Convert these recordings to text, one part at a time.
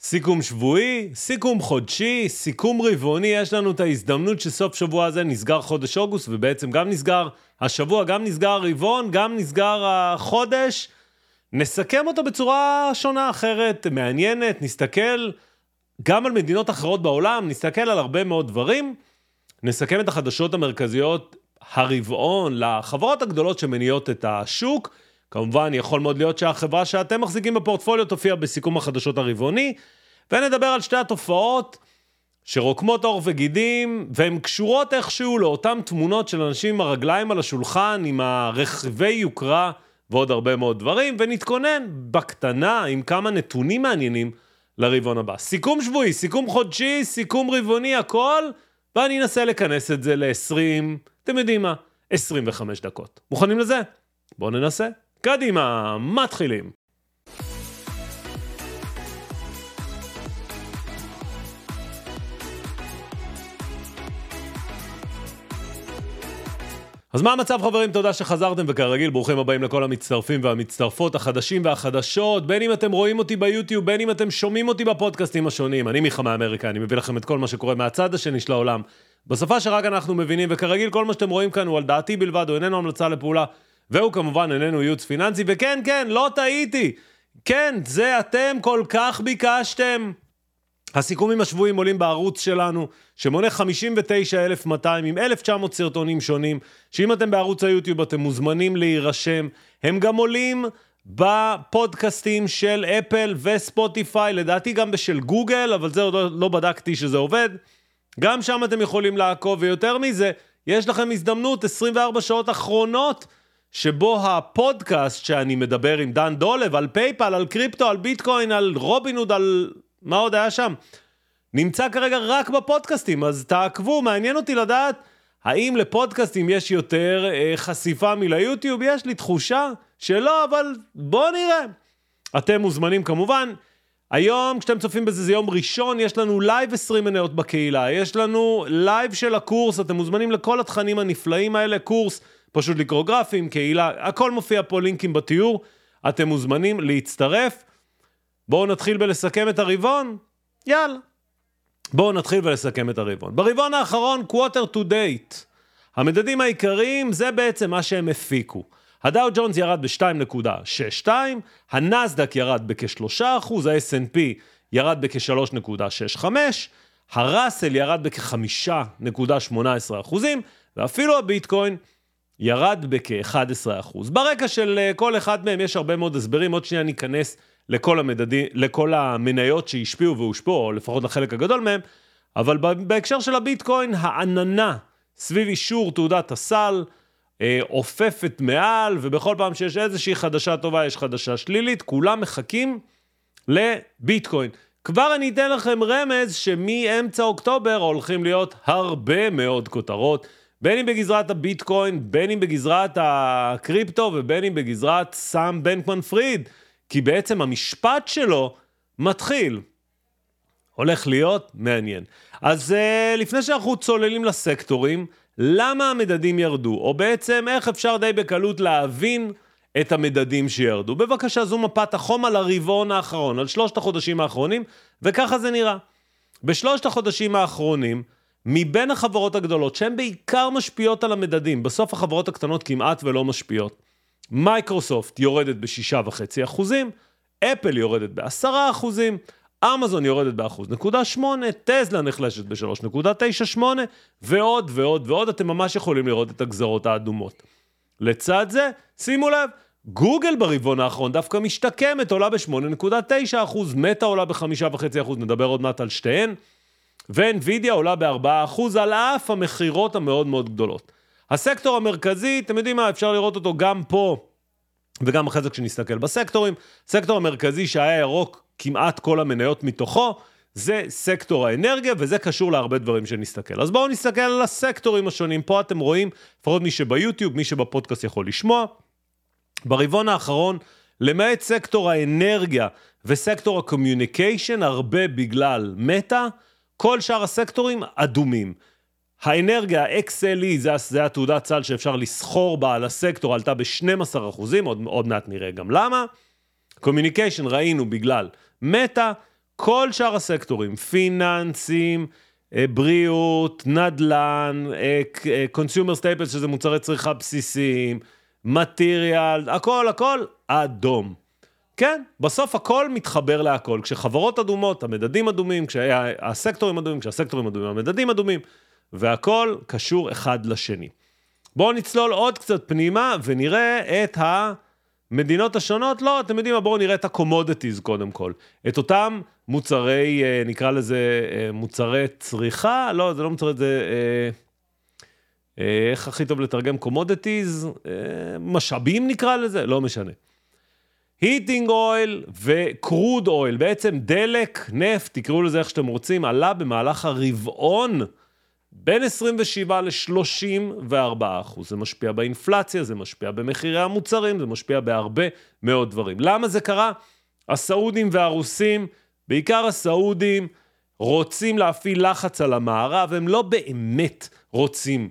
סיכום שבועי, סיכום חודשי, סיכום רבעוני, יש לנו את ההזדמנות שסוף שבוע הזה נסגר חודש אוגוסט, ובעצם גם נסגר השבוע, גם נסגר הרבעון, גם נסגר החודש. נסכם אותו בצורה שונה אחרת, מעניינת, נסתכל גם על מדינות אחרות בעולם, נסתכל על הרבה מאוד דברים. נסכם את החדשות המרכזיות הרבעון לחברות הגדולות שמניעות את השוק. כמובן, יכול מאוד להיות שהחברה שאתם מחזיקים בפורטפוליו תופיע בסיכום החדשות הרבעוני, ונדבר על שתי התופעות שרוקמות עור וגידים, והן קשורות איכשהו לאותן תמונות של אנשים עם הרגליים על השולחן, עם הרכיבי יוקרה ועוד הרבה מאוד דברים, ונתכונן בקטנה עם כמה נתונים מעניינים לרבעון הבא. סיכום שבועי, סיכום חודשי, סיכום רבעוני, הכל, ואני אנסה לכנס את זה ל-20, אתם יודעים מה? 25 דקות. מוכנים לזה? בואו ננסה. קדימה, מתחילים. אז מה המצב חברים? תודה שחזרתם, וכרגיל, ברוכים הבאים לכל המצטרפים והמצטרפות, החדשים והחדשות, בין אם אתם רואים אותי ביוטיוב, בין אם אתם שומעים אותי בפודקאסטים השונים. אני מיכה מאמריקה, אני מביא לכם את כל מה שקורה מהצד השני של העולם, בשפה שרק אנחנו מבינים, וכרגיל, כל מה שאתם רואים כאן הוא על דעתי בלבד, הוא איננו המלצה לפעולה, והוא כמובן איננו ייעוץ פיננסי, וכן, כן, לא טעיתי. כן, זה אתם כל כך ביקשתם. הסיכומים השבועיים עולים בערוץ שלנו, שמונה 59,200 עם 1,900 סרטונים שונים, שאם אתם בערוץ היוטיוב אתם מוזמנים להירשם. הם גם עולים בפודקאסטים של אפל וספוטיפיי, לדעתי גם בשל גוגל, אבל זה עוד לא, בדקתי שזה עובד. גם שם אתם יכולים לעקוב, ויותר מזה, יש לכם הזדמנות 24 שעות אחרונות, שבו הפודקאסט שאני מדבר עם דן דולב על פייפל, על קריפטו, על ביטקוין, על רובינוד, על מה עוד היה שם? נמצא כרגע רק בפודקאסטים, אז תעקבו, מעניין אותי לדעת האם לפודקאסטים יש יותר אה, חשיפה מליוטיוב? יש לי תחושה שלא, אבל בואו נראה. אתם מוזמנים כמובן. היום, כשאתם צופים בזה, זה יום ראשון, יש לנו לייב 20 מניות בקהילה, יש לנו לייב של הקורס, אתם מוזמנים לכל התכנים הנפלאים האלה, קורס, פשוט לקרוא גרפים, קהילה, הכל מופיע פה לינקים בתיאור, אתם מוזמנים להצטרף. בואו נתחיל בלסכם את הרבעון? יאללה. בואו נתחיל ולסכם את הרבעון. ברבעון האחרון, quarter to date. המדדים העיקריים זה בעצם מה שהם הפיקו. הדאו ג'ונס ירד ב-2.62, הנסדק ירד בכ-3%, ה-S&P ירד בכ-3.65, הראסל ירד בכ-5.18%, ואפילו הביטקוין ירד בכ-11%. ברקע של אה, כל אחד מהם יש הרבה מאוד הסברים, עוד שנייה ניכנס לכל, המדדים, לכל המניות שהשפיעו והושפעו, או לפחות לחלק הגדול מהם, אבל בהקשר של הביטקוין, העננה סביב אישור תעודת הסל אה, עופפת מעל, ובכל פעם שיש איזושהי חדשה טובה, יש חדשה שלילית, כולם מחכים לביטקוין. כבר אני אתן לכם רמז שמאמצע אוקטובר הולכים להיות הרבה מאוד כותרות, בין אם בגזרת הביטקוין, בין אם בגזרת הקריפטו ובין אם בגזרת סאם בנקמן פריד. כי בעצם המשפט שלו מתחיל. הולך להיות מעניין. אז uh, לפני שאנחנו צוללים לסקטורים, למה המדדים ירדו? או בעצם איך אפשר די בקלות להבין את המדדים שירדו? בבקשה, זו מפת החום על הרבעון האחרון, על שלושת החודשים האחרונים, וככה זה נראה. בשלושת החודשים האחרונים, מבין החברות הגדולות, שהן בעיקר משפיעות על המדדים, בסוף החברות הקטנות כמעט ולא משפיעות. מייקרוסופט יורדת ב-6.5 אחוזים, אפל יורדת ב-10 אחוזים, אמזון יורדת ב-1.8, טזלה נחלשת ב-3.98, ועוד ועוד ועוד, אתם ממש יכולים לראות את הגזרות האדומות. לצד זה, שימו לב, גוגל ברבעון האחרון דווקא משתקמת, עולה ב-8.9%, מטא עולה ב-5.5%, נדבר עוד מעט על שתיהן, ואנווידיה עולה ב-4% על אף המכירות המאוד מאוד גדולות. הסקטור המרכזי, אתם יודעים מה, אפשר לראות אותו גם פה וגם אחרי זה כשנסתכל בסקטורים. סקטור המרכזי שהיה ירוק כמעט כל המניות מתוכו, זה סקטור האנרגיה, וזה קשור להרבה דברים שנסתכל. אז בואו נסתכל על הסקטורים השונים. פה אתם רואים, לפחות מי שביוטיוב, מי שבפודקאסט יכול לשמוע. ברבעון האחרון, למעט סקטור האנרגיה וסקטור ה communication, הרבה בגלל מטא, כל שאר הסקטורים אדומים. האנרגיה, XLE, זה, זה התעודת סל שאפשר לסחור בה על הסקטור, עלתה ב-12 אחוזים, עוד, עוד מעט נראה גם למה. communication ראינו בגלל מטא, כל שאר הסקטורים, פיננסים, אה, בריאות, נדל"ן, consumer staples, שזה מוצרי צריכה בסיסיים, material, הכל, הכל, אדום. כן, בסוף הכל מתחבר להכל. כשחברות אדומות, המדדים אדומים, כשהסקטורים אדומים, כשהסקטורים אדומים, המדדים אדומים, והכל קשור אחד לשני. בואו נצלול עוד קצת פנימה ונראה את המדינות השונות. לא, אתם יודעים מה, בואו נראה את ה commodities קודם כל. את אותם מוצרי, אה, נקרא לזה אה, מוצרי צריכה, לא, זה לא מוצרי, זה... אה, איך הכי טוב לתרגם commodities? משאבים נקרא לזה? לא משנה. heating oil ו crude oil, בעצם דלק, נפט, תקראו לזה איך שאתם רוצים, עלה במהלך הרבעון בין 27 ל-34 אחוז. זה משפיע באינפלציה, זה משפיע במחירי המוצרים, זה משפיע בהרבה מאוד דברים. למה זה קרה? הסעודים והרוסים, בעיקר הסעודים, רוצים להפעיל לחץ על המערב, הם לא באמת רוצים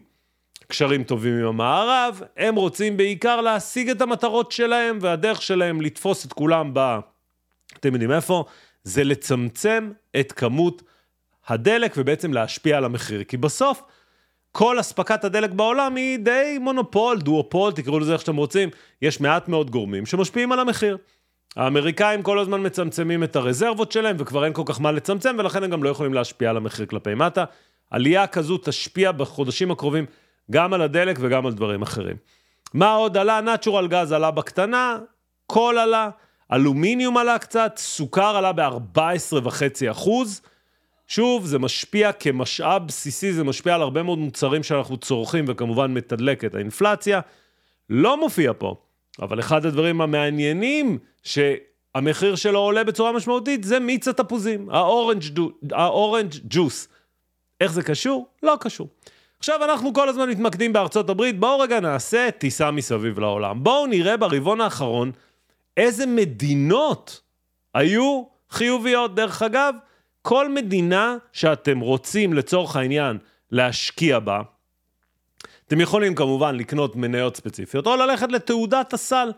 קשרים טובים עם המערב, הם רוצים בעיקר להשיג את המטרות שלהם, והדרך שלהם לתפוס את כולם ב... אתם יודעים איפה? זה לצמצם את כמות הדלק ובעצם להשפיע על המחיר. כי בסוף, כל אספקת הדלק בעולם היא די מונופול, דואופול, תקראו לזה איך שאתם רוצים. יש מעט מאוד גורמים שמשפיעים על המחיר. האמריקאים כל הזמן מצמצמים את הרזרבות שלהם, וכבר אין כל כך מה לצמצם, ולכן הם גם לא יכולים להשפיע על המחיר כלפי מטה. עלייה כזו תשפיע בחודשים הקרובים גם על הדלק וגם על דברים אחרים. מה עוד עלה? נטורל גז עלה בקטנה, קול עלה, אלומיניום עלה קצת, סוכר עלה ב-14.5 אחוז. שוב, זה משפיע כמשאב בסיסי, זה משפיע על הרבה מאוד מוצרים שאנחנו צורכים וכמובן מתדלק את האינפלציה. לא מופיע פה, אבל אחד הדברים המעניינים שהמחיר שלו עולה בצורה משמעותית זה מיץ התפוזים, האורנג' ג'וס. איך זה קשור? לא קשור. עכשיו אנחנו כל הזמן מתמקדים בארצות הברית, בואו רגע נעשה טיסה מסביב לעולם. בואו נראה ברבעון האחרון איזה מדינות היו חיוביות. דרך אגב, כל מדינה שאתם רוצים לצורך העניין להשקיע בה, אתם יכולים כמובן לקנות מניות ספציפיות או ללכת לתעודת הסל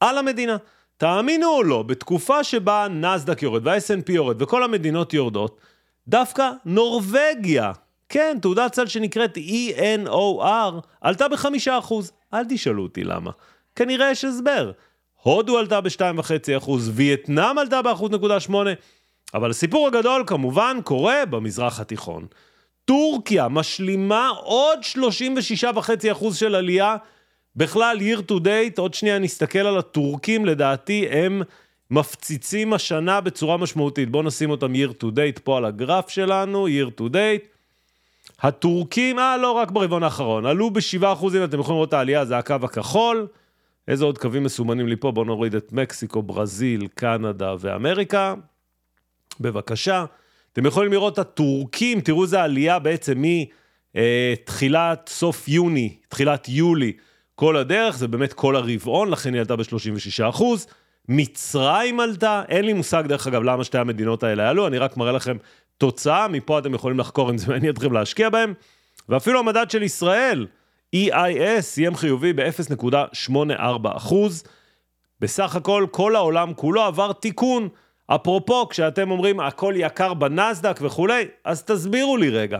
על המדינה. תאמינו או לא, בתקופה שבה נסדק יורד וה-SNP יורד וכל המדינות יורדות, דווקא נורבגיה כן, תעודת סל שנקראת ENOR עלתה בחמישה אחוז. אל תשאלו אותי למה. כנראה יש הסבר. הודו עלתה ב-2.5%, וייטנאם עלתה ב-1.8%, אבל הסיפור הגדול כמובן קורה במזרח התיכון. טורקיה משלימה עוד 36.5% של עלייה. בכלל, year to date, עוד שנייה נסתכל על הטורקים, לדעתי הם מפציצים השנה בצורה משמעותית. בואו נשים אותם year to date פה על הגרף שלנו, year to date. הטורקים, אה, לא רק ברבעון האחרון, עלו ב-7%, אם אתם יכולים לראות את העלייה, זה הקו הכחול. איזה עוד קווים מסומנים לי פה? בואו נוריד את מקסיקו, ברזיל, קנדה ואמריקה. בבקשה. אתם יכולים לראות את הטורקים, תראו איזה עלייה בעצם מתחילת, סוף יוני, תחילת יולי, כל הדרך, זה באמת כל הרבעון, לכן היא עלתה ב-36%. מצרים עלתה, אין לי מושג דרך אגב למה שתי המדינות האלה עלו, אני רק מראה לכם תוצאה, מפה אתם יכולים לחקור אם זה מעניין אתכם להשקיע בהם. ואפילו המדד של ישראל, EIS, סיים חיובי ב-0.84 אחוז. בסך הכל, כל העולם כולו עבר תיקון. אפרופו, כשאתם אומרים הכל יקר בנסדק וכולי, אז תסבירו לי רגע.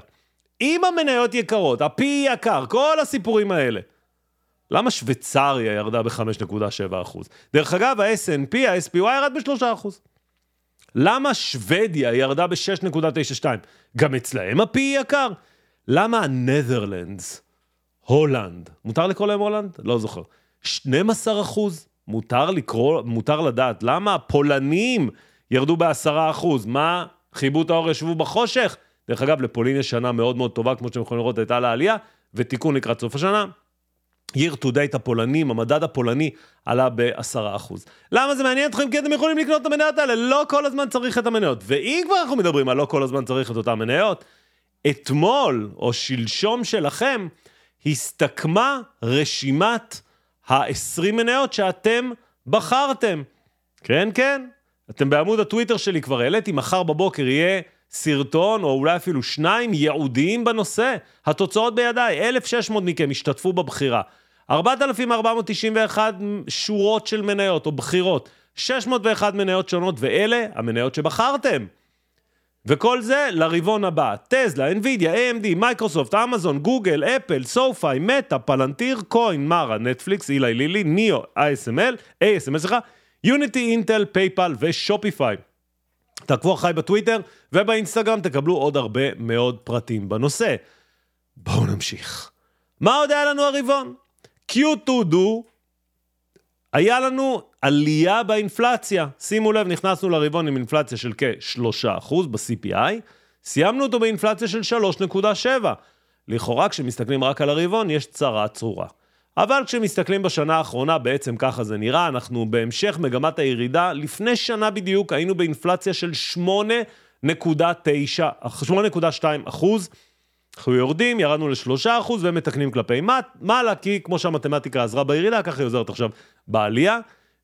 אם המניות יקרות, הפי יקר, כל הסיפורים האלה, למה שוויצריה ירדה ב-5.7%? דרך אגב, ה-SNP, ה-SPY ירד ב-3%. למה שוודיה ירדה ב-6.92? גם אצלהם הפי יקר. למה הנת'רלנדס, הולנד, מותר לקרוא להם הולנד? לא זוכר. 12 אחוז? מותר לקרוא, מותר לדעת. למה הפולנים ירדו ב-10 אחוז? מה, חיבו את האור ישבו בחושך? דרך אגב, לפולין יש שנה מאוד מאוד טובה, כמו שאתם יכולים לראות, הייתה לה עלייה, ותיקון לקראת סוף השנה. Year to date הפולנים, המדד הפולני עלה ב-10%. למה זה מעניין אתכם? כי אתם יכולים לקנות את המניות האלה, לא כל הזמן צריך את המניות. ואם כבר אנחנו מדברים על לא כל הזמן צריך את אותן מניות, אתמול או שלשום שלכם הסתכמה רשימת ה-20 מניות שאתם בחרתם. כן, כן, אתם בעמוד הטוויטר שלי כבר העליתי, מחר בבוקר יהיה סרטון, או אולי אפילו שניים, ייעודיים בנושא. התוצאות בידיי, 1,600 מכם השתתפו בבחירה. 4,491 שורות של מניות או בחירות, 601 מניות שונות, ואלה המניות שבחרתם. וכל זה לרבעון הבא. טזלה, NVIDIA, AMD, מייקרוסופט, אמזון, גוגל, אפל, סופאי, מטא, פלנטיר, קוין, מרה, נטפליקס, אילי לילי, ניאו, ASML, ASML, סליחה, יוניטי, אינטל, פייפל ו Shopify. תעקבו אחריי בטוויטר ובאינסטגרם, תקבלו עוד הרבה מאוד פרטים בנושא. בואו נמשיך. מה עוד היה לנו הרבעון? Q2Do, היה לנו עלייה באינפלציה. שימו לב, נכנסנו לרבעון עם אינפלציה של כ-3% ב-CPI, סיימנו אותו באינפלציה של 3.7. לכאורה, כשמסתכלים רק על הרבעון, יש צרה צרורה. אבל כשמסתכלים בשנה האחרונה, בעצם ככה זה נראה, אנחנו בהמשך מגמת הירידה. לפני שנה בדיוק היינו באינפלציה של 8.9, 8.2 אחוז. אנחנו יורדים, ירדנו לשלושה אחוז ומתקנים כלפי מעלה, כי כמו שהמתמטיקה עזרה בירידה, ככה היא עוזרת עכשיו בעלייה.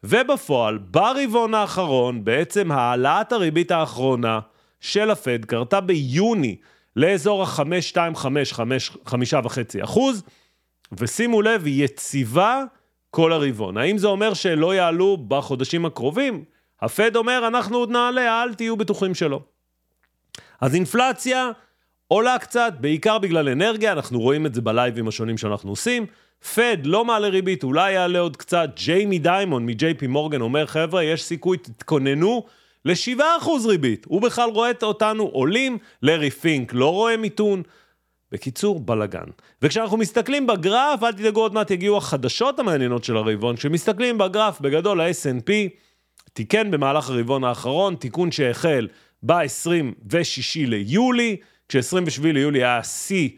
ובפועל, ברבעון האחרון, בעצם העלאת הריבית האחרונה של הפד קרתה ביוני לאזור ה-5.25-5.5 אחוז, ושימו לב, היא יציבה כל הרבעון. האם זה אומר שלא יעלו בחודשים הקרובים? הפד אומר, אנחנו עוד נעלה, אל תהיו בטוחים שלא. אז אינפלציה עולה קצת, בעיקר בגלל אנרגיה, אנחנו רואים את זה בלייבים השונים שאנחנו עושים. פד לא מעלה ריבית, אולי יעלה עוד קצת. ג'יימי דיימון מ-JP מורגן אומר, חבר'ה, יש סיכוי, תתכוננו ל-7% ריבית. הוא בכלל רואה אותנו עולים, לארי פינק לא רואה מיתון. בקיצור, בלאגן. וכשאנחנו מסתכלים בגרף, אל תדאגו, עוד מעט יגיעו החדשות המעניינות של הרבעון. כשמסתכלים בגרף, בגדול ה-S&P תיקן במהלך הרבעון האחרון, תיקון שהחל ב-26 ליולי, כש-27 ליולי היה השיא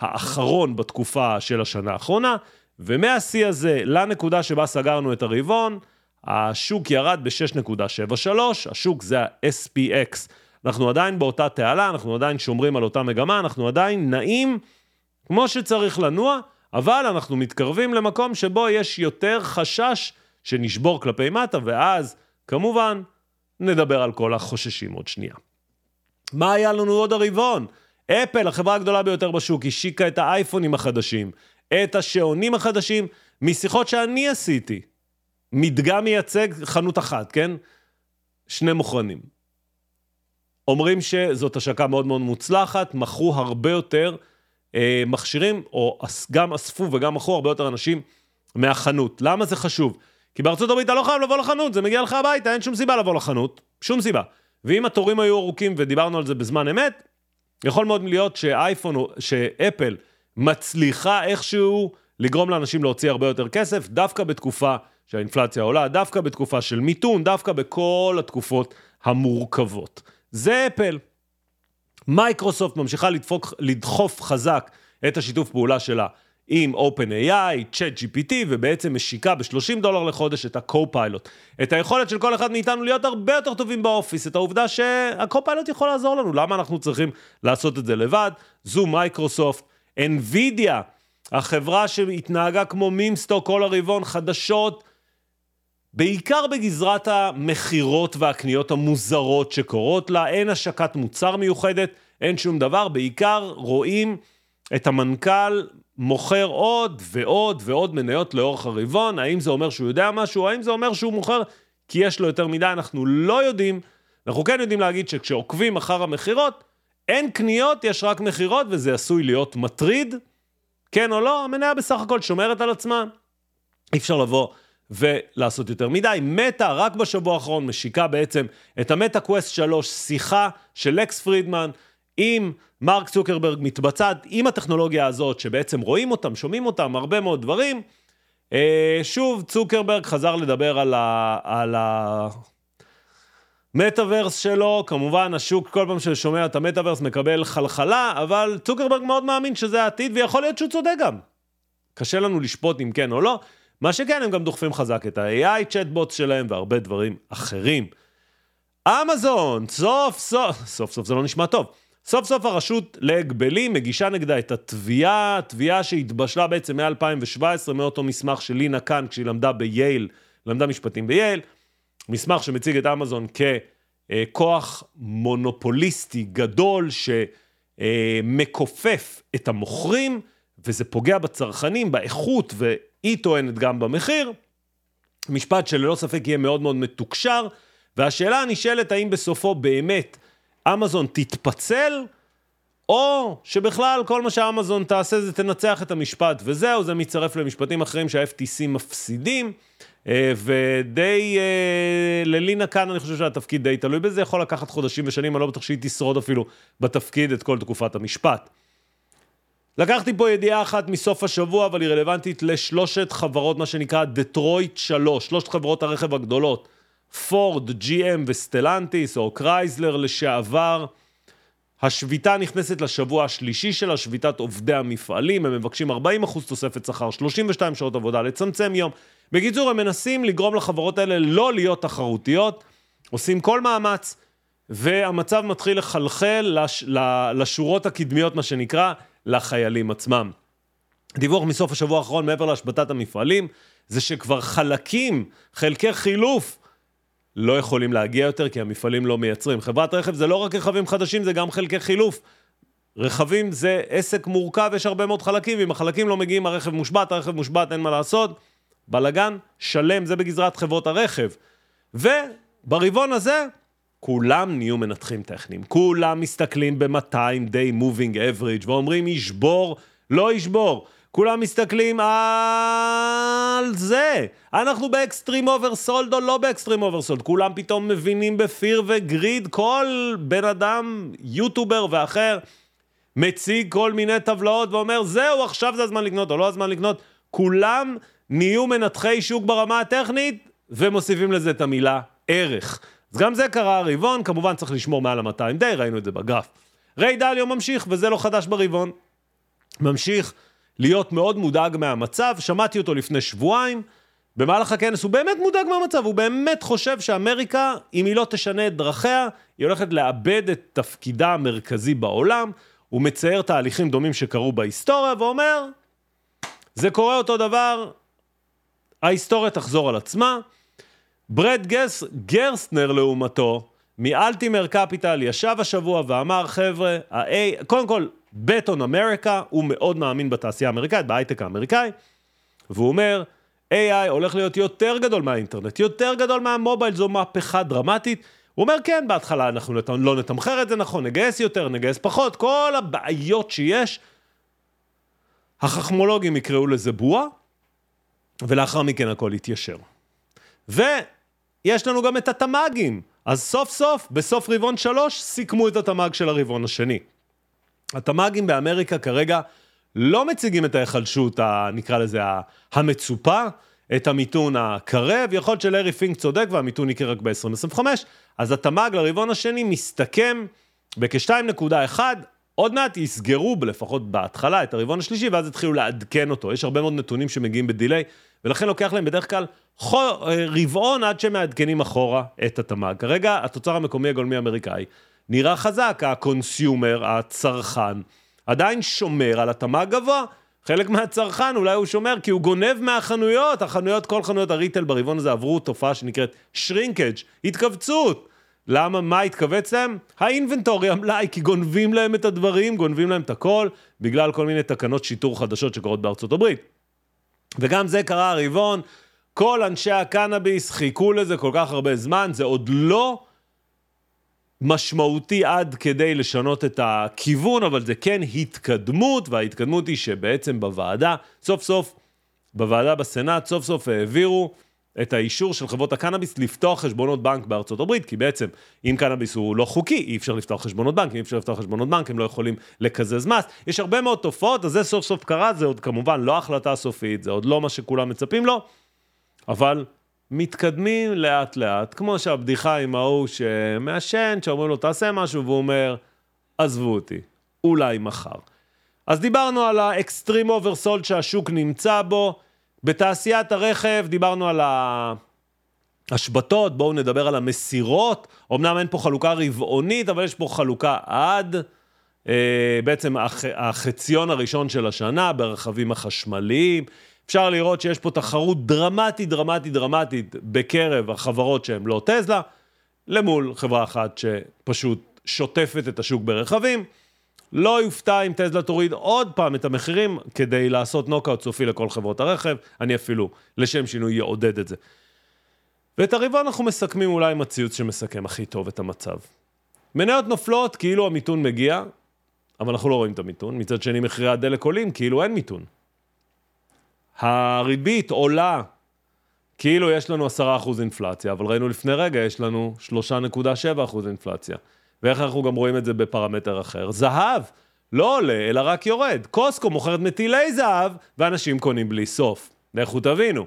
האחרון בתקופה של השנה האחרונה, ומהשיא הזה לנקודה שבה סגרנו את הרבעון, השוק ירד ב-6.73, השוק זה ה-SPX. אנחנו עדיין באותה תעלה, אנחנו עדיין שומרים על אותה מגמה, אנחנו עדיין נעים כמו שצריך לנוע, אבל אנחנו מתקרבים למקום שבו יש יותר חשש שנשבור כלפי מטה, ואז, כמובן, נדבר על כל החוששים עוד שנייה. מה היה לנו עוד הרבעון? אפל, החברה הגדולה ביותר בשוק, השיקה את האייפונים החדשים, את השעונים החדשים, משיחות שאני עשיתי. מדגם מייצג חנות אחת, כן? שני מוכרנים. אומרים שזאת השקה מאוד מאוד מוצלחת, מכרו הרבה יותר אה, מכשירים, או גם אספו וגם מכרו הרבה יותר אנשים מהחנות. למה זה חשוב? כי בארצות הברית אתה לא חייב לבוא לחנות, זה מגיע לך הביתה, אין שום סיבה לבוא לחנות, שום סיבה. ואם התורים היו ארוכים, ודיברנו על זה בזמן אמת, יכול מאוד להיות שאייפון, שאפל מצליחה איכשהו לגרום לאנשים להוציא הרבה יותר כסף, דווקא בתקופה שהאינפלציה עולה, דווקא בתקופה של מיתון, דווקא בכל התקופות המורכבות. זה אפל. מייקרוסופט ממשיכה לדפוק, לדחוף חזק את השיתוף פעולה שלה עם OpenAI, ChatGPT, ובעצם משיקה ב-30 דולר לחודש את ה-Co-Pilot. את היכולת של כל אחד מאיתנו להיות הרבה יותר טובים באופיס, את העובדה שה-Co-Pilot יכול לעזור לנו, למה אנחנו צריכים לעשות את זה לבד? זו מייקרוסופט, NVIDIA, החברה שהתנהגה כמו meme stock כל הרבעון, חדשות, בעיקר בגזרת המכירות והקניות המוזרות שקורות לה, אין השקת מוצר מיוחדת, אין שום דבר, בעיקר רואים את המנכ"ל מוכר עוד ועוד ועוד מניות לאורך הרבעון, האם זה אומר שהוא יודע משהו, האם זה אומר שהוא מוכר כי יש לו יותר מדי, אנחנו לא יודעים. אנחנו כן יודעים להגיד שכשעוקבים אחר המכירות, אין קניות, יש רק מכירות, וזה עשוי להיות מטריד, כן או לא, המניה בסך הכל שומרת על עצמה, אי אפשר לבוא ולעשות יותר מדי. מטא, רק בשבוע האחרון, משיקה בעצם את המטא קווסט 3, שיחה של לקס פרידמן, עם מרק צוקרברג מתבצעת עם הטכנולוגיה הזאת, שבעצם רואים אותם, שומעים אותם, הרבה מאוד דברים. אה, שוב, צוקרברג חזר לדבר על ה... על ה... מטאוורס שלו, כמובן השוק כל פעם ששומע את המטאוורס מקבל חלחלה, אבל צוקרברג מאוד מאמין שזה העתיד, ויכול להיות שהוא צודק גם. קשה לנו לשפוט אם כן או לא. מה שכן, הם גם דוחפים חזק את ה-AI צ'טבוט שלהם והרבה דברים אחרים. אמזון, סוף סוף, סוף סוף זה לא נשמע טוב. סוף סוף הרשות להגבלים מגישה נגדה את התביעה, תביעה שהתבשלה בעצם מ-2017, מאותו מסמך של לינה כאן כשהיא למדה בייל, למדה משפטים בייל, מסמך שמציג את אמזון ככוח מונופוליסטי גדול שמכופף את המוכרים, וזה פוגע בצרכנים, באיכות, והיא טוענת גם במחיר. משפט שללא ספק יהיה מאוד מאוד מתוקשר, והשאלה הנשאלת האם בסופו באמת אמזון תתפצל, או שבכלל כל מה שאמזון תעשה זה תנצח את המשפט, וזהו, זה מצטרף למשפטים אחרים שה-FTC מפסידים, אה, ודי, אה, ללינה קאן אני חושב שהתפקיד די תלוי בזה, יכול לקחת חודשים ושנים, אני לא בטוח שהיא תשרוד אפילו בתפקיד את כל תקופת המשפט. לקחתי פה ידיעה אחת מסוף השבוע, אבל היא רלוונטית לשלושת חברות, מה שנקרא דטרויט 3, שלושת חברות הרכב הגדולות, פורד, GM וסטלנטיס, או קרייזלר לשעבר. השביתה נכנסת לשבוע השלישי שלה, שביתת עובדי המפעלים, הם מבקשים 40% תוספת שכר, 32 שעות עבודה, לצמצם יום. בקיצור, הם מנסים לגרום לחברות האלה לא להיות תחרותיות, עושים כל מאמץ, והמצב מתחיל לחלחל לש, לשורות הקדמיות, מה שנקרא, לחיילים עצמם. דיווח מסוף השבוע האחרון, מעבר להשבתת המפעלים, זה שכבר חלקים, חלקי חילוף, לא יכולים להגיע יותר כי המפעלים לא מייצרים. חברת רכב זה לא רק רכבים חדשים, זה גם חלקי חילוף. רכבים זה עסק מורכב, יש הרבה מאוד חלקים, ואם החלקים לא מגיעים, הרכב מושבת, הרכב מושבת, אין מה לעשות. בלגן שלם, זה בגזרת חברות הרכב. וברבעון הזה, כולם נהיו מנתחים טכניים. כולם מסתכלים ב-200 day moving average, ואומרים ישבור, לא ישבור. כולם מסתכלים על זה. אנחנו ב extreme oversold או לא ב extreme oversold. כולם פתאום מבינים ב fear ו greed, כל בן אדם, יוטיובר ואחר, מציג כל מיני טבלאות ואומר, זהו, עכשיו זה הזמן לקנות או לא הזמן לקנות. כולם נהיו מנתחי שוק ברמה הטכנית, ומוסיפים לזה את המילה ערך. אז גם זה קרה הרבעון, כמובן צריך לשמור מעל ה-200 די, ראינו את זה בגרף. ריי דליו ממשיך, וזה לא חדש ברבעון. ממשיך להיות מאוד מודאג מהמצב, שמעתי אותו לפני שבועיים, במהלך הכנס הוא באמת מודאג מהמצב, הוא באמת חושב שאמריקה, אם היא לא תשנה את דרכיה, היא הולכת לאבד את תפקידה המרכזי בעולם, הוא מצייר תהליכים דומים שקרו בהיסטוריה, ואומר, זה קורה אותו דבר, ההיסטוריה תחזור על עצמה. ברד גס, גרסטנר לעומתו, מאלטימטר קפיטל, ישב השבוע ואמר, חבר'ה, ה-A, קודם כל, bet on America, הוא מאוד מאמין בתעשייה האמריקאית, בהייטק האמריקאי, והוא אומר, AI הולך להיות יותר גדול מהאינטרנט, יותר גדול מה mobile, זו מהפכה דרמטית. הוא אומר, כן, בהתחלה אנחנו נת... לא נתמחר את זה נכון, נגייס יותר, נגייס פחות, כל הבעיות שיש, החכמולוגים יקראו לזה בועה, ולאחר מכן הכל יתיישר. ויש לנו גם את התמ"גים, אז סוף סוף, בסוף רבעון שלוש, סיכמו את התמ"ג של הרבעון השני. התמ"גים באמריקה כרגע לא מציגים את ההיחלשות, נקרא לזה, המצופה, את המיתון הקרב, יכול להיות שלארי פינק צודק והמיתון יקרה רק ב-2025, אז התמ"ג לרבעון השני מסתכם בכ-2.1, עוד מעט יסגרו, לפחות בהתחלה, את הרבעון השלישי, ואז יתחילו לעדכן אותו. יש הרבה מאוד נתונים שמגיעים ב delay, ולכן לוקח להם בדרך כלל חו... רבעון עד שמעדכנים אחורה את התמ"ג. כרגע התוצר המקומי הגולמי האמריקאי נראה חזק, ה consumer, הצרכן, עדיין שומר על התמ"ג גבוה. חלק מהצרכן אולי הוא שומר כי הוא גונב מהחנויות, החנויות, כל חנויות הריטל ברבעון הזה עברו תופעה שנקראת שרינקג', התכווצות. למה, מה התכווץ להם? האינבנטורי, המלאי, כי גונבים להם את הדברים, גונבים להם את הכל, בגלל כל מיני תקנות שיטור חדשות שקורות בארצות הברית. וגם זה קרה הרבעון, כל אנשי הקנאביס חיכו לזה כל כך הרבה זמן, זה עוד לא משמעותי עד כדי לשנות את הכיוון, אבל זה כן התקדמות, וההתקדמות היא שבעצם בוועדה, סוף סוף, בוועדה בסנאט, סוף סוף העבירו את האישור של חברות הקנאביס לפתוח חשבונות בנק בארצות הברית, כי בעצם אם קנאביס הוא לא חוקי, אי אפשר לפתוח חשבונות בנק, אם אי אפשר לפתוח חשבונות בנק, הם לא יכולים לקזז מס. יש הרבה מאוד תופעות, אז זה סוף סוף קרה, זה עוד כמובן לא החלטה סופית, זה עוד לא מה שכולם מצפים לו, אבל מתקדמים לאט לאט, כמו שהבדיחה עם ההוא שמעשן, שאומרים לו תעשה משהו, והוא אומר, עזבו אותי, אולי מחר. אז דיברנו על ה extreme oversold שהשוק נמצא בו, בתעשיית הרכב דיברנו על ההשבתות, בואו נדבר על המסירות. אמנם אין פה חלוקה רבעונית, אבל יש פה חלוקה עד אה, בעצם הח, החציון הראשון של השנה ברכבים החשמליים. אפשר לראות שיש פה תחרות דרמטית, דרמטית, דרמטית בקרב החברות שהן לא טזלה, למול חברה אחת שפשוט שוטפת את השוק ברכבים. לא יופתע אם טזלה תוריד עוד פעם את המחירים כדי לעשות נוקאוט סופי לכל חברות הרכב, אני אפילו לשם שינוי יעודד את זה. ואת הרבעון אנחנו מסכמים אולי עם הציוץ שמסכם הכי טוב את המצב. מניות נופלות כאילו המיתון מגיע, אבל אנחנו לא רואים את המיתון. מצד שני, מחירי הדלק עולים כאילו אין מיתון. הריבית עולה כאילו יש לנו 10% אינפלציה, אבל ראינו לפני רגע, יש לנו 3.7% אינפלציה. ואיך אנחנו גם רואים את זה בפרמטר אחר? זהב לא עולה, אלא רק יורד. קוסקו מוכרת מטילי זהב, ואנשים קונים בלי סוף. לכו תבינו.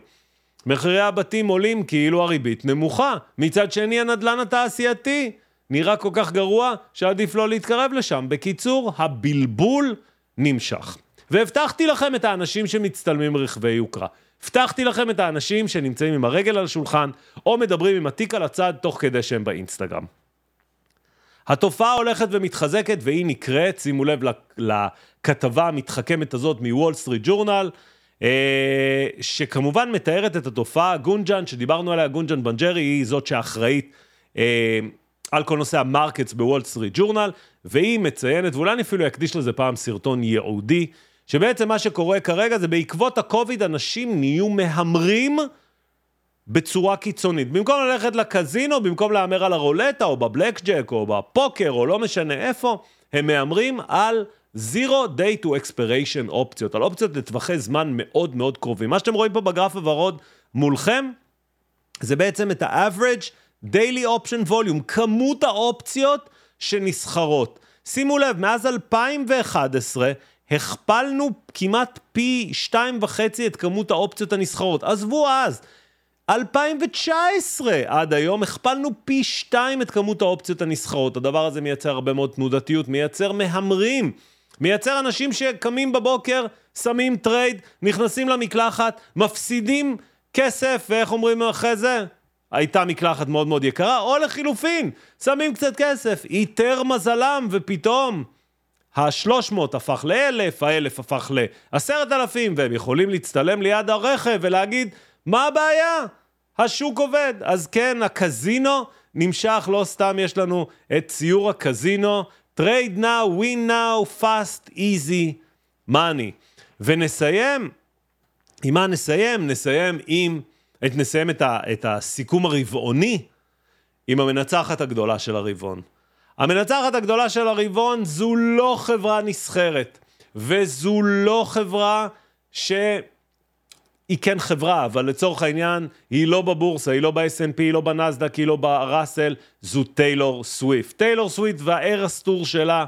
מחירי הבתים עולים כאילו הריבית נמוכה. מצד שני, הנדלן התעשייתי נראה כל כך גרוע, שעדיף לא להתקרב לשם. בקיצור, הבלבול נמשך. והבטחתי לכם את האנשים שמצטלמים ברכבי יוקרה. הבטחתי לכם את האנשים שנמצאים עם הרגל על השולחן, או מדברים עם התיק על הצד תוך כדי שהם באינסטגרם. התופעה הולכת ומתחזקת והיא נקראת, שימו לב לכתבה המתחכמת הזאת מוול סטריט ג'ורנל, שכמובן מתארת את התופעה, גונג'ן, שדיברנו עליה, גונג'ן בנרג'י, היא זאת שאחראית אה, על כל נושא ה markets בוול סטריט ג'ורנל, והיא מציינת, ואולי אני אפילו אקדיש לזה פעם סרטון ייעודי, שבעצם מה שקורה כרגע זה בעקבות הקוביד אנשים נהיו מהמרים בצורה קיצונית. במקום ללכת לקזינו, במקום להמר על הרולטה או בבלק ג'ק או בפוקר או לא משנה איפה, הם מהמרים על zero day to expiration אופציות, על אופציות לטווחי זמן מאוד מאוד קרובים. מה שאתם רואים פה בגרף הוורוד מולכם, זה בעצם את ה-average daily option volume, כמות האופציות שנסחרות. שימו לב, מאז 2011 הכפלנו כמעט פי שתיים וחצי את כמות האופציות הנסחרות. עזבו אז, 2019 עד היום הכפלנו פי שתיים את כמות האופציות הנסחרות. הדבר הזה מייצר הרבה מאוד תנודתיות, מייצר מהמרים, מייצר אנשים שקמים בבוקר, שמים trade, נכנסים למקלחת, מפסידים כסף, ואיך אומרים אחרי זה? הייתה מקלחת מאוד מאוד יקרה, או לחילופין, שמים קצת כסף, איתר מזלם, ופתאום... ה-300 הפך ל-1,000, ה-1,000 הפך ל-10,000, והם יכולים להצטלם ליד הרכב ולהגיד, מה הבעיה? השוק עובד. אז כן, הקזינו נמשך, לא סתם יש לנו את ציור הקזינו, trade now, win now, fast, easy, money. ונסיים, עם מה נסיים? נסיים עם, נסיים את, ה, את הסיכום הרבעוני עם המנצחת הגדולה של הרבעון. המנצחת הגדולה של הרבעון זו לא חברה נסחרת, וזו לא חברה שהיא כן חברה, אבל לצורך העניין, היא לא בבורסה, היא לא ב-S&P, היא לא בנסדק, היא לא בראסל, זו טיילור סוויפט. טיילור סוויפט והארסטור שלה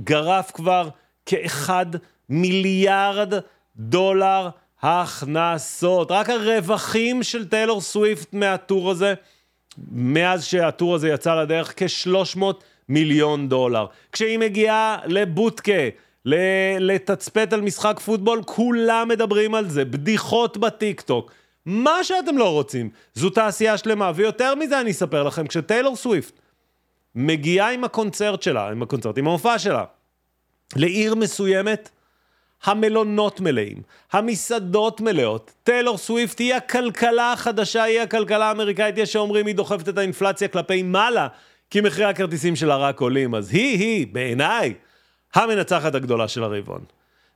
גרף כבר כאחד מיליארד דולר הכנסות. רק הרווחים של טיילור סוויפט מה tour הזה, מאז שה tour הזה יצא לדרך, כ-300 מיליון דולר. כשהיא מגיעה לבוטקה, לתצפת על משחק פוטבול, כולם מדברים על זה, בדיחות בטיקטוק. מה שאתם לא רוצים, זו תעשייה שלמה, ויותר מזה אני אספר לכם, כשטיילור סוויפט מגיעה עם הקונצרט שלה, עם הקונצרט, עם המופע שלה, לעיר מסוימת, המלונות מלאים, המסעדות מלאות, טיילור סוויפט היא הכלכלה החדשה, היא הכלכלה האמריקאית, יש שאומרים היא דוחפת את האינפלציה כלפי מעלה, כי מחירי הכרטיסים שלה רק עולים, אז היא-היא, בעיניי, המנצחת הגדולה של הרבעון.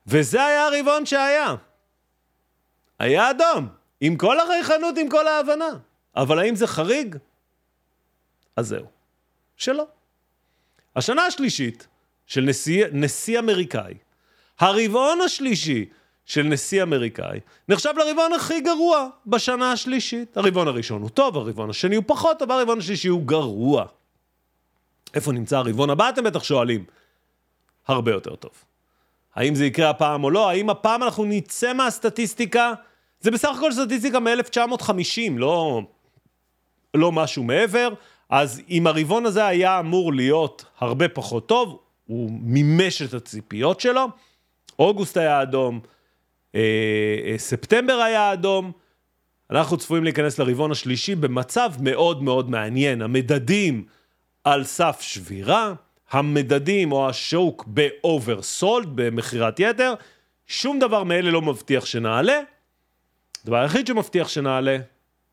וזה היה הרבעון שהיה. היה אדום, עם כל החייכנות, עם כל ההבנה. אבל האם זה חריג? אז זהו. שלא. השנה השלישית של נשיא, נשיא אמריקאי, הרבעון השלישי של נשיא אמריקאי, נחשב לרבעון הכי גרוע בשנה השלישית. הרבעון הראשון הוא טוב, הרבעון השני הוא פחות טוב, הרבעון השלישי הוא גרוע. איפה נמצא הרבעון הבא, אתם בטח שואלים. הרבה יותר טוב. האם זה יקרה הפעם או לא? האם הפעם אנחנו נצא מהסטטיסטיקה? זה בסך הכל סטטיסטיקה מ-1950, לא, לא משהו מעבר. אז אם הרבעון הזה היה אמור להיות הרבה פחות טוב, הוא מימש את הציפיות שלו. אוגוסט היה אדום, אה, אה, ספטמבר היה אדום. אנחנו צפויים להיכנס לרבעון השלישי במצב מאוד מאוד מעניין. המדדים על סף שבירה, המדדים או השוק ב oversold, במכירת יתר, שום דבר מאלה לא מבטיח שנעלה. הדבר היחיד שמבטיח שנעלה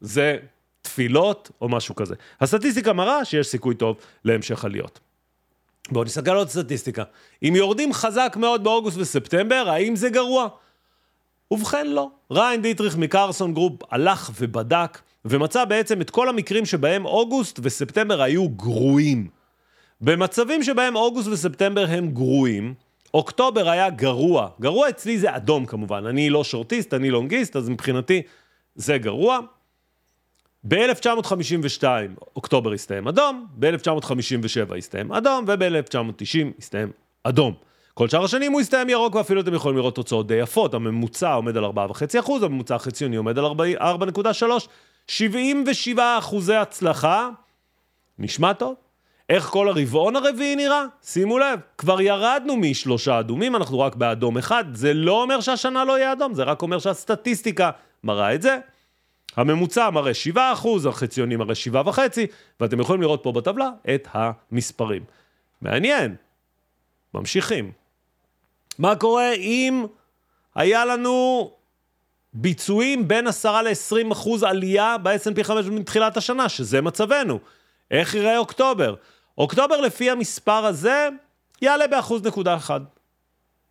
זה תפילות או משהו כזה. הסטטיסטיקה מראה שיש סיכוי טוב להמשך עליות. בואו נסתכל על עוד סטטיסטיקה. אם יורדים חזק מאוד באוגוסט וספטמבר, האם זה גרוע? ובכן לא. Ryan Detrick מ Carson Group הלך ובדק ומצא בעצם את כל המקרים שבהם אוגוסט וספטמבר היו גרועים. במצבים שבהם אוגוסט וספטמבר הם גרועים, אוקטובר היה גרוע. גרוע אצלי זה אדום כמובן, אני לא שורטיסט, אני לונגיסט, אז מבחינתי זה גרוע. ב-1952 אוקטובר הסתיים אדום, ב-1957 הסתיים אדום, וב-1990 הסתיים אדום. כל שאר השנים הוא הסתיים ירוק, ואפילו אתם יכולים לראות תוצאות די יפות. הממוצע עומד על 4.5%, הממוצע החציוני עומד על 4.3, 77 אחוזי הצלחה. נשמע טוב? איך כל הרבעון הרביעי נראה? שימו לב, כבר ירדנו משלושה אדומים, אנחנו רק באדום אחד. זה לא אומר שהשנה לא יהיה אדום, זה רק אומר שהסטטיסטיקה מראה את זה. הממוצע מראה 7 אחוז, החציוני מראה 7.5, ואתם יכולים לראות פה בטבלה את המספרים. מעניין. ממשיכים. מה קורה אם היה לנו ביצועים בין 10 ל-20 אחוז עלייה ב-S&P 500 מתחילת השנה, שזה מצבנו. איך יראה אוקטובר? אוקטובר לפי המספר הזה יעלה באחוז נקודה אחד.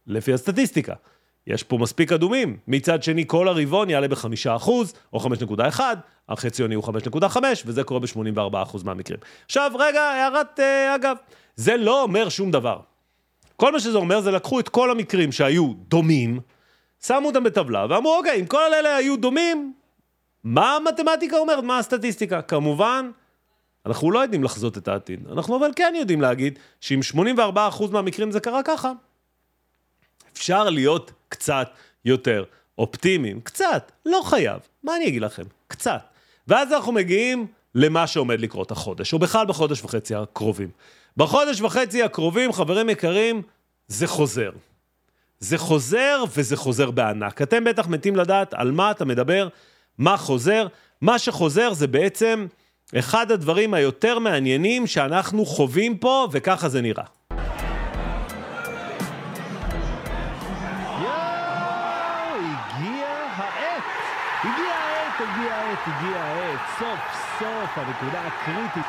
לפי הסטטיסטיקה. יש פה מספיק אדומים. מצד שני, כל הרבעון יעלה בחמישה אחוז, או 5.1, החציוני הוא 5.5, וזה קורה ב-84 אחוז מהמקרים. עכשיו, רגע, הערת אה, אגב, זה לא אומר שום דבר. כל מה שזה אומר זה לקחו את כל המקרים שהיו דומים, שמו אותם בטבלה, ואמרו, אוקיי, אם כל אלה היו דומים, מה המתמטיקה אומרת? מה הסטטיסטיקה? כמובן, אנחנו לא יודעים לחזות את העתיד. אנחנו אבל כן יודעים להגיד שאם 84% מהמקרים זה קרה ככה, אפשר להיות קצת יותר אופטימיים. קצת, לא חייב. מה אני אגיד לכם? קצת. ואז אנחנו מגיעים למה שעומד לקרות החודש, או בכלל בחודש וחצי הקרובים. בחודש וחצי הקרובים, חברים יקרים, זה חוזר. זה חוזר וזה חוזר בענק. אתם בטח מתים לדעת על מה אתה מדבר, מה חוזר. מה שחוזר זה בעצם אחד הדברים היותר מעניינים שאנחנו חווים פה, וככה זה נראה. הגיע העת, סוף סוף הנקודה הקריטית.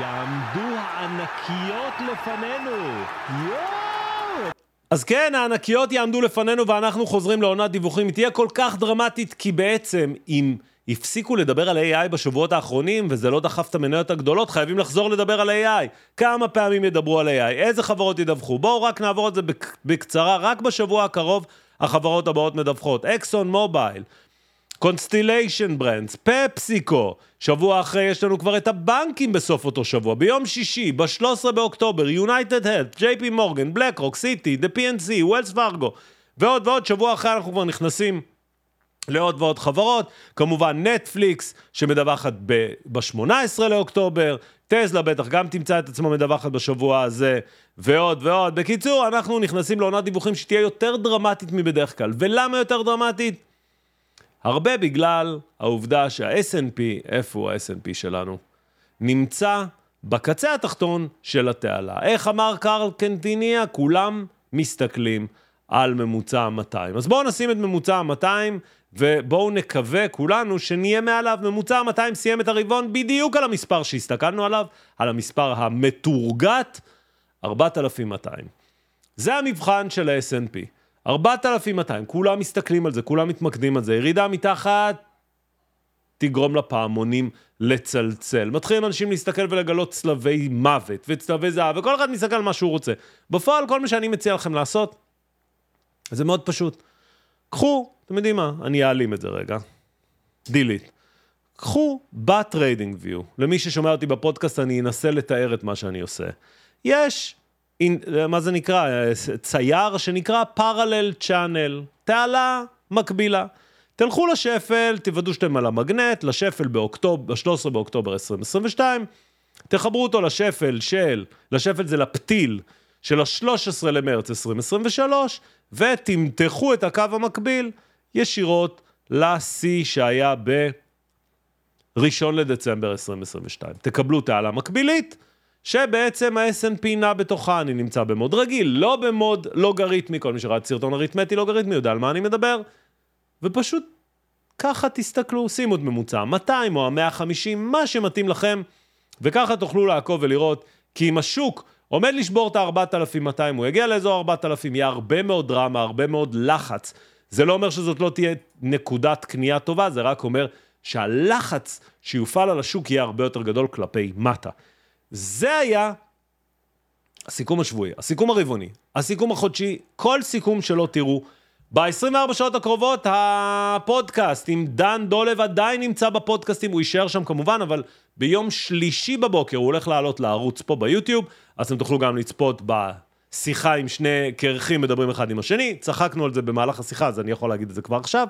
יעמדו הענקיות לפנינו. יואו! אז כן, הענקיות יעמדו לפנינו ואנחנו חוזרים לעונת דיווחים. היא תהיה כל כך דרמטית, כי בעצם אם הפסיקו לדבר על AI בשבועות האחרונים, וזה לא דחף את המניות הגדולות, חייבים לחזור לדבר על AI. כמה פעמים ידברו על AI? איזה חברות ידווחו? בואו רק נעבור את זה בקצרה, רק בשבוע הקרוב החברות הבאות מדווחות. Exxon Mobil, Constellation Brands, PepsiCo, שבוע אחרי יש לנו כבר את הבנקים בסוף אותו שבוע, ביום שישי, ב-13 באוקטובר, UnitedHealth, JP Morgan, BlackRock, Citi, The PNC, Wells Fargo, ועוד ועוד, שבוע אחרי אנחנו כבר נכנסים לעוד ועוד חברות, כמובן נטפליקס שמדווחת ב-18 לאוקטובר, טסלה בטח גם תמצא את עצמה מדווחת בשבוע הזה, ועוד ועוד. בקיצור, אנחנו נכנסים לעונת דיווחים שתהיה יותר דרמטית מבדרך כלל. ולמה יותר דרמטית? הרבה בגלל העובדה שה-S&P, איפה הוא ה-S&P שלנו? נמצא בקצה התחתון של התעלה. איך אמר קרל קנטיניה? כולם מסתכלים על ממוצע 200. אז בואו נשים את ממוצע 200 ובואו נקווה כולנו שנהיה מעליו. ממוצע 200 סיים את הרבעון בדיוק על המספר שהסתכלנו עליו, על המספר המתורגת, 4,200. זה המבחן של ה-S&P. 4,200, כולם מסתכלים על זה, כולם מתמקדים על זה. ירידה מתחת תגרום לפעמונים לצלצל. מתחילים אנשים להסתכל ולגלות צלבי מוות וצלבי זהב, וכל אחד מסתכל על מה שהוא רוצה. בפועל, כל מה שאני מציע לכם לעשות, זה מאוד פשוט. קחו, אתם יודעים מה, אני אעלים את זה רגע. delete. קחו ב-trading view. למי ששומע אותי בפודקאסט, אני אנסה לתאר את מה שאני עושה. יש מה זה נקרא? צייר שנקרא parallel channel, תעלה מקבילה. תלכו לשפל, תוודאו שאתם על המגנט, לשפל באוקטובר, ב-13 באוקטובר 2022, תחברו אותו לשפל של, לשפל זה לפתיל של ה-13 למרץ 2023, ותמתחו את הקו המקביל ישירות לשיא שהיה ב-1 לדצמבר 2022. תקבלו תעלה מקבילית, שבעצם ה-S&P נע בתוכה, אני נמצא במוד רגיל, לא במוד לוגריתמי, כל מי שראה את סרטון אריתמטי לוגריתמי יודע על מה אני מדבר, ופשוט ככה תסתכלו, שימו את ממוצע 200 או ה-150, מה שמתאים לכם, וככה תוכלו לעקוב ולראות, כי אם השוק עומד לשבור את ה-4,200, הוא יגיע לאזור 4,000, יהיה הרבה מאוד דרמה, הרבה מאוד לחץ. זה לא אומר שזאת לא תהיה נקודת קנייה טובה, זה רק אומר שהלחץ שיופעל על השוק יהיה הרבה יותר גדול כלפי מטה. זה היה הסיכום השבועי, הסיכום הרבעוני, הסיכום החודשי, כל סיכום שלא תראו. ב-24 שעות הקרובות הפודקאסט עם דן דולב עדיין נמצא בפודקאסטים, הוא יישאר שם כמובן, אבל ביום שלישי בבוקר הוא הולך לעלות לערוץ פה ביוטיוב, אז אתם תוכלו גם לצפות בשיחה עם שני קרחים מדברים אחד עם השני, צחקנו על זה במהלך השיחה, אז אני יכול להגיד את זה כבר עכשיו.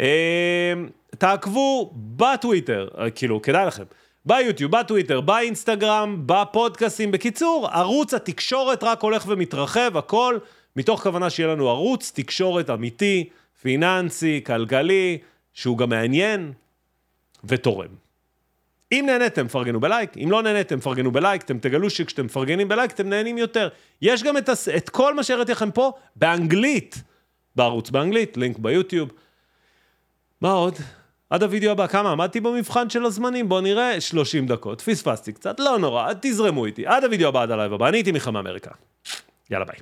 אה, תעקבו בטוויטר, אה, כאילו, כדאי לכם. ביוטיוב, בטוויטר, באינסטגרם, בפודקאסים. בקיצור, ערוץ התקשורת רק הולך ומתרחב, הכל מתוך כוונה שיהיה לנו ערוץ תקשורת אמיתי, פיננסי, כלכלי, שהוא גם מעניין ותורם. אם נהניתם, פרגנו בלייק, אם לא נהניתם, פרגנו בלייק, אתם תגלו שכשאתם מפרגנים בלייק, אתם נהנים יותר. יש גם את, הס... את כל מה שהראיתי לכם פה באנגלית, בערוץ באנגלית, לינק ביוטיוב. מה עוד? עד הוידאו הבא, כמה עמדתי במבחן של הזמנים? בואו נראה, 30 דקות, פספסתי קצת, לא נורא, תזרמו איתי. עד הוידאו הבא, עד הלייב הבא, אני הייתי מיכה מאמריקה. יאללה ביי.